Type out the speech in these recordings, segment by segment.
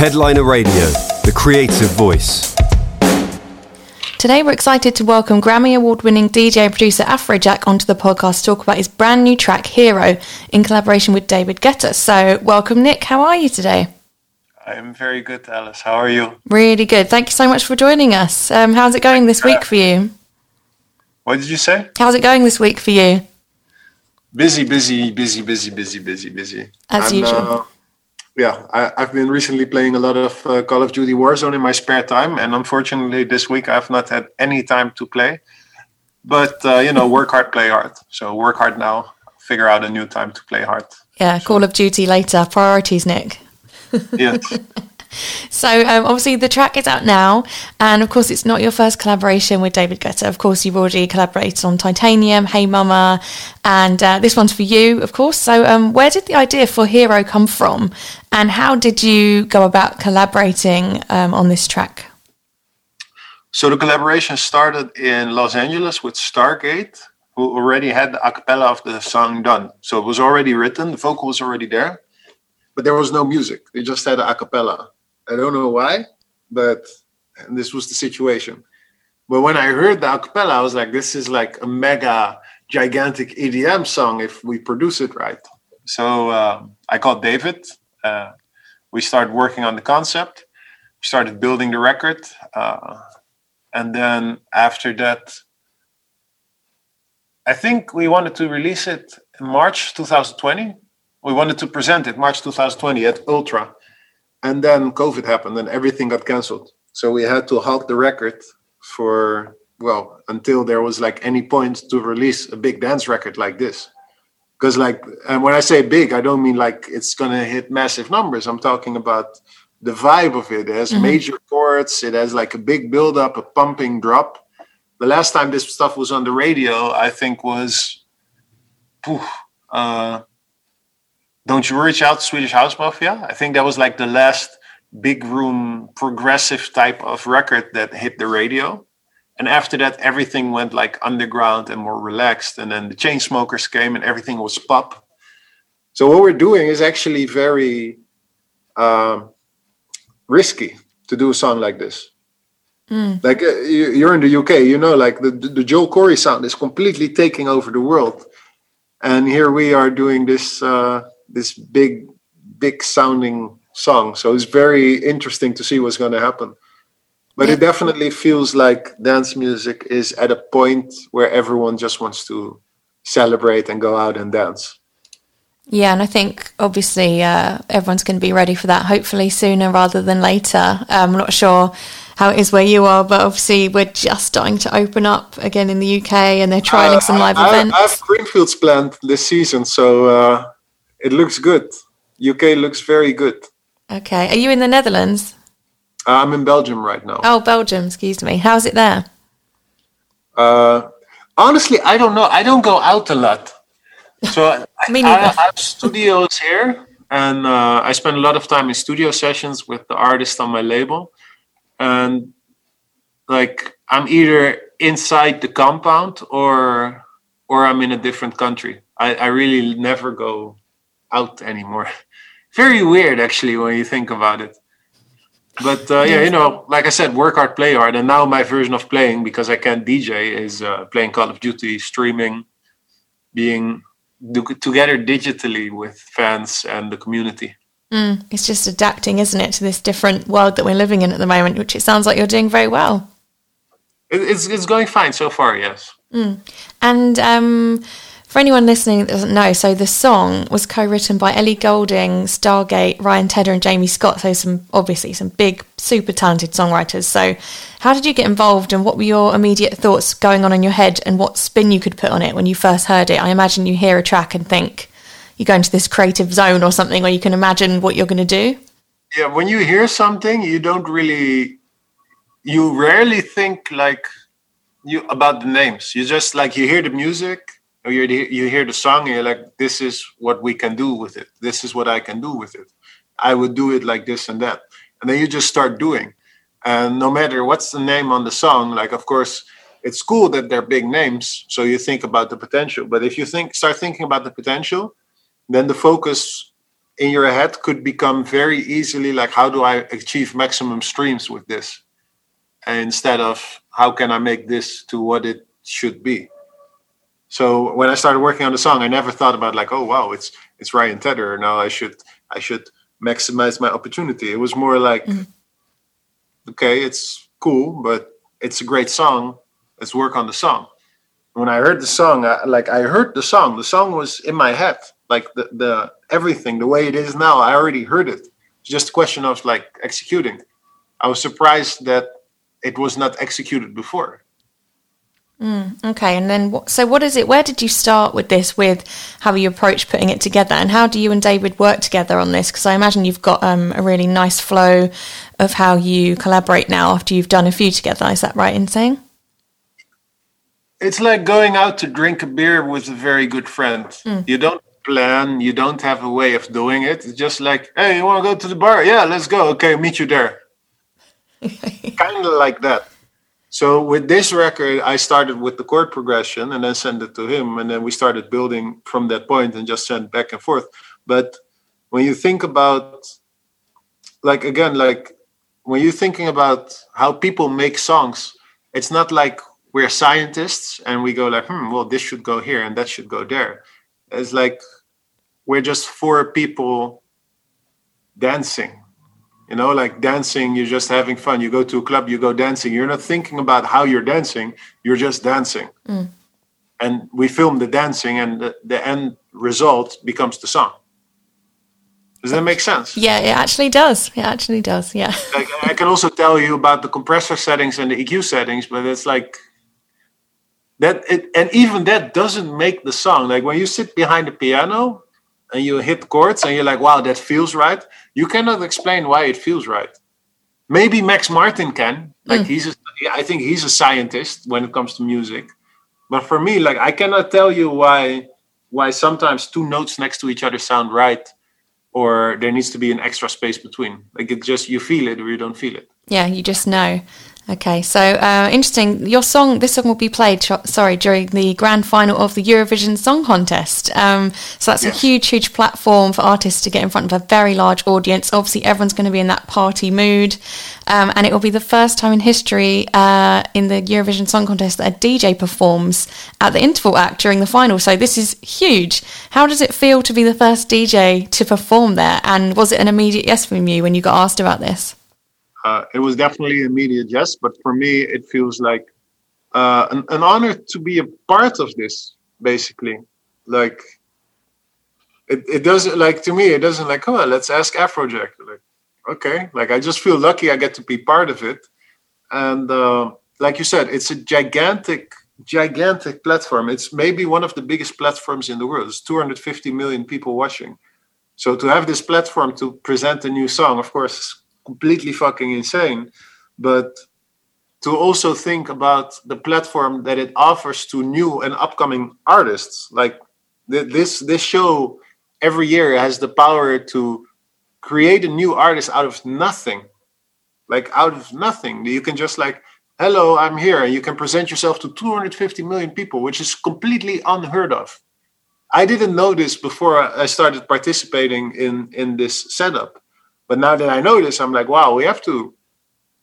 Headliner Radio, the creative voice. Today, we're excited to welcome Grammy Award winning DJ and producer Afrojack onto the podcast to talk about his brand new track, Hero, in collaboration with David Guetta. So, welcome, Nick. How are you today? I'm very good, Alice. How are you? Really good. Thank you so much for joining us. Um, how's it going this week for you? What did you say? How's it going this week for you? Busy, busy, busy, busy, busy, busy, busy. As I'm, usual. uh, yeah, I, I've been recently playing a lot of uh, Call of Duty Warzone in my spare time, and unfortunately, this week I've not had any time to play. But uh, you know, work hard, play hard. So work hard now. Figure out a new time to play hard. Yeah, Call of Duty later. Priorities, Nick. Yes. So um, obviously the track is out now, and of course it's not your first collaboration with David Guetta. Of course you've already collaborated on Titanium, Hey Mama, and uh, this one's for you, of course. So um, where did the idea for Hero come from, and how did you go about collaborating um, on this track? So the collaboration started in Los Angeles with Stargate, who already had the a cappella of the song done. So it was already written, the vocal was already there, but there was no music. They just had a cappella. I don't know why, but this was the situation. But when I heard the a cappella, I was like, this is like a mega gigantic EDM song if we produce it right. So uh, I called David. Uh, we started working on the concept. We started building the record. Uh, and then after that i think we wanted to release it in march 2020 we wanted to present it march 2020 at ultra and then covid happened and everything got canceled so we had to halt the record for well until there was like any point to release a big dance record like this because like and when i say big i don't mean like it's gonna hit massive numbers i'm talking about the vibe of it. It has major chords. It has like a big build up, a pumping drop. The last time this stuff was on the radio, I think was, poof, uh, "Don't You Reach Out, Swedish House Mafia." I think that was like the last big room progressive type of record that hit the radio. And after that, everything went like underground and more relaxed. And then the Chainsmokers came, and everything was pop. So what we're doing is actually very. Um, risky to do a song like this. Like uh, you, you're in the UK, you know, like the the Joel Corry sound is completely taking over the world, and here we are doing this uh, this big big sounding song. So it's very interesting to see what's going to happen. But it definitely feels like dance music is at a point where everyone just wants to celebrate and go out and dance. Yeah, and I think obviously uh, everyone's going to be ready for that hopefully sooner rather than later. Um, I'm not sure how it is where you are, but obviously we're just starting to open up again in the UK and they're trialing Uh, some live I- events. I have Greenfields planned this season, so uh, it looks good. UK looks very good. okay. Are you in the Netherlands? I'm in Belgium right now. Oh, Belgium, excuse me. How's it there? Uh, honestly, I don't know. I don't go out a lot. So I, Me I, neither. I have studios here, and uh, I spend a lot of time in studio sessions with the artist on my label. And like, I'm either inside the compound or or I'm in a different country. I, I really never go out anymore. Very weird, actually, when you think about it. But uh, yeah, you know, like I said, work hard, play hard. And now my version of playing, because I can't DJ, is uh, playing Call of Duty, streaming, being do- together digitally with fans and the community. It's just adapting, isn't it, to this different world that we're living in at the moment, which it sounds like you're doing very well. It's it's going fine so far. Yes. And um, for anyone listening that doesn't know, so the song was co-written by Ellie Goulding, Stargate, Ryan Tedder, and Jamie Scott. So some obviously some big, super talented songwriters. So how did you get involved, and what were your immediate thoughts going on in your head, and what spin you could put on it when you first heard it? I imagine you hear a track and think you go into this creative zone or something where you can imagine what you're going to do. Yeah. When you hear something, you don't really, you rarely think like you about the names. You just like you hear the music Oh, or you you hear the song and you're like, this is what we can do with it. This is what I can do with it. I would do it like this and that, and then you just start doing. And no matter what's the name on the song, like of course it's cool that they're big names, so you think about the potential. But if you think start thinking about the potential, then the focus in your head could become very easily like how do i achieve maximum streams with this instead of how can i make this to what it should be so when i started working on the song i never thought about like oh wow it's it's ryan tedder. Now i should i should maximize my opportunity. It was more like mm-hmm. okay it's cool but it's a great song. Let's work on the song. When i heard the song I, like i heard the song. The song was in my head. Like the, the everything the way it is now i already heard it. It's just a question of like executing. I was surprised that it was not executed before Mm, okay, and then so what is it? Where did you start with this? With how you approach putting it together, and how do you and David work together on this? Because I imagine you've got um, a really nice flow of how you collaborate now after you've done a few together. Is that right in saying? It's like going out to drink a beer with a very good friend. Mm. You don't plan, you don't have a way of doing it. It's just like, hey, you want to go to the bar? Yeah, let's go. Okay, meet you there. kind of like that. So with this record, I started with the chord progression and then sent it to him, and then we started building from that point and just sent back and forth. But when you think about, like again, like when you're thinking about how people make songs, it's not like we're scientists and we go like, hmm, well, this should go here and that should go there. It's like we're just four people dancing you know like dancing you're just having fun. You go to a club you go dancing. You're not thinking about how you're dancing you're just dancing. Mm. and we film the dancing and the, the, end result becomes the song. Does that make sense? Yeah it actually does. It actually does yeah. Like, i can also tell you about the compressor settings and the eq settings but it's like that it, and even that doesn't make the song. Like when you sit behind the piano and you hit chords and you're like, wow, that feels right. You cannot explain why it feels right. Maybe Max Martin can. Like mm. he's, a, I think he's a scientist when it comes to music. But for me, like I cannot tell you why why sometimes two notes next to each other sound right, or there needs to be an extra space between. Like it just you feel it or you don't feel it. Yeah, you just know. Okay, so uh, interesting. Your song, this song will be played, sorry, during the grand final of the Eurovision Song Contest. Um, so that's yes. a huge, huge platform for artists to get in front of a very large audience. Obviously, everyone's going to be in that party mood, um, and it will be the first time in history uh, in the Eurovision Song Contest that a DJ performs at the interval act during the final. So this is huge. How does it feel to be the first DJ to perform there? And was it an immediate yes from you when you got asked about this? Uh, it was definitely immediate yes but for me it feels like uh, an, an, honor to be a part of this basically. Like it, it doesn't like to me it doesn't like come on let's ask afrojack. Like okay like i just feel lucky i get to be part of it. And uh, like you said it's a gigantic gigantic platform. It's maybe one of the biggest platforms in the world. It's 250 million people watching. So to have this platform to present a new song of course completely fucking insane. But to also think about the platform that it offers to new and upcoming artists, like this this show every year has the power to create a new artist out of nothing, like out of nothing. You can just like hello i'm here and you can present yourself to 250 million people which is completely unheard of i didn't know this before i started participating in in this setup but now that I know this, I'm like, wow, we have to,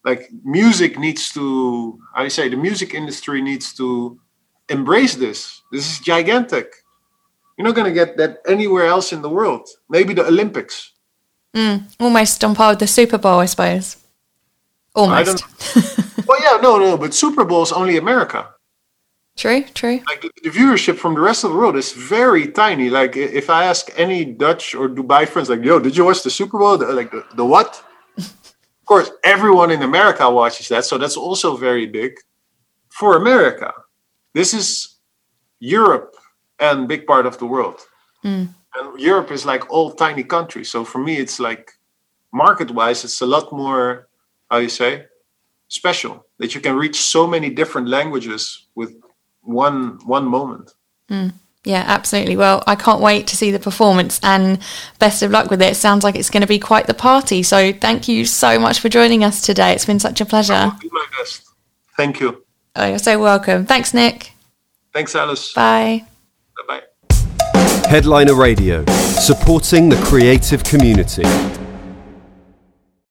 like, music needs to, I say, the music industry needs to embrace this. This is gigantic. You're not going to get that anywhere else in the world. Maybe the Olympics. Mm, almost on par with the Super Bowl, I suppose. Almost. I well, yeah, no, no, but Super Bowl is only America. True, true. Like the viewership from the rest of the world is very tiny. Like if I ask any Dutch or Dubai friends, like, "Yo, did you watch the Super Bowl?" Like the, the what? of course, everyone in America watches that, so that's also very big for America. This is Europe and big part of the world, mm. and Europe is like all tiny countries. So for me, it's like market-wise, it's a lot more. How you say? Special that you can reach so many different languages with one one moment. Mm. Yeah, absolutely. Well, I can't wait to see the performance and best of luck with it. it. Sounds like it's going to be quite the party. So thank you so much for joining us today. It's been such a pleasure. I'll do my best. Thank you. Oh, you're so welcome. Thanks, Nick. Thanks, Alice. Bye. Bye bye. Headliner Radio, supporting the creative community.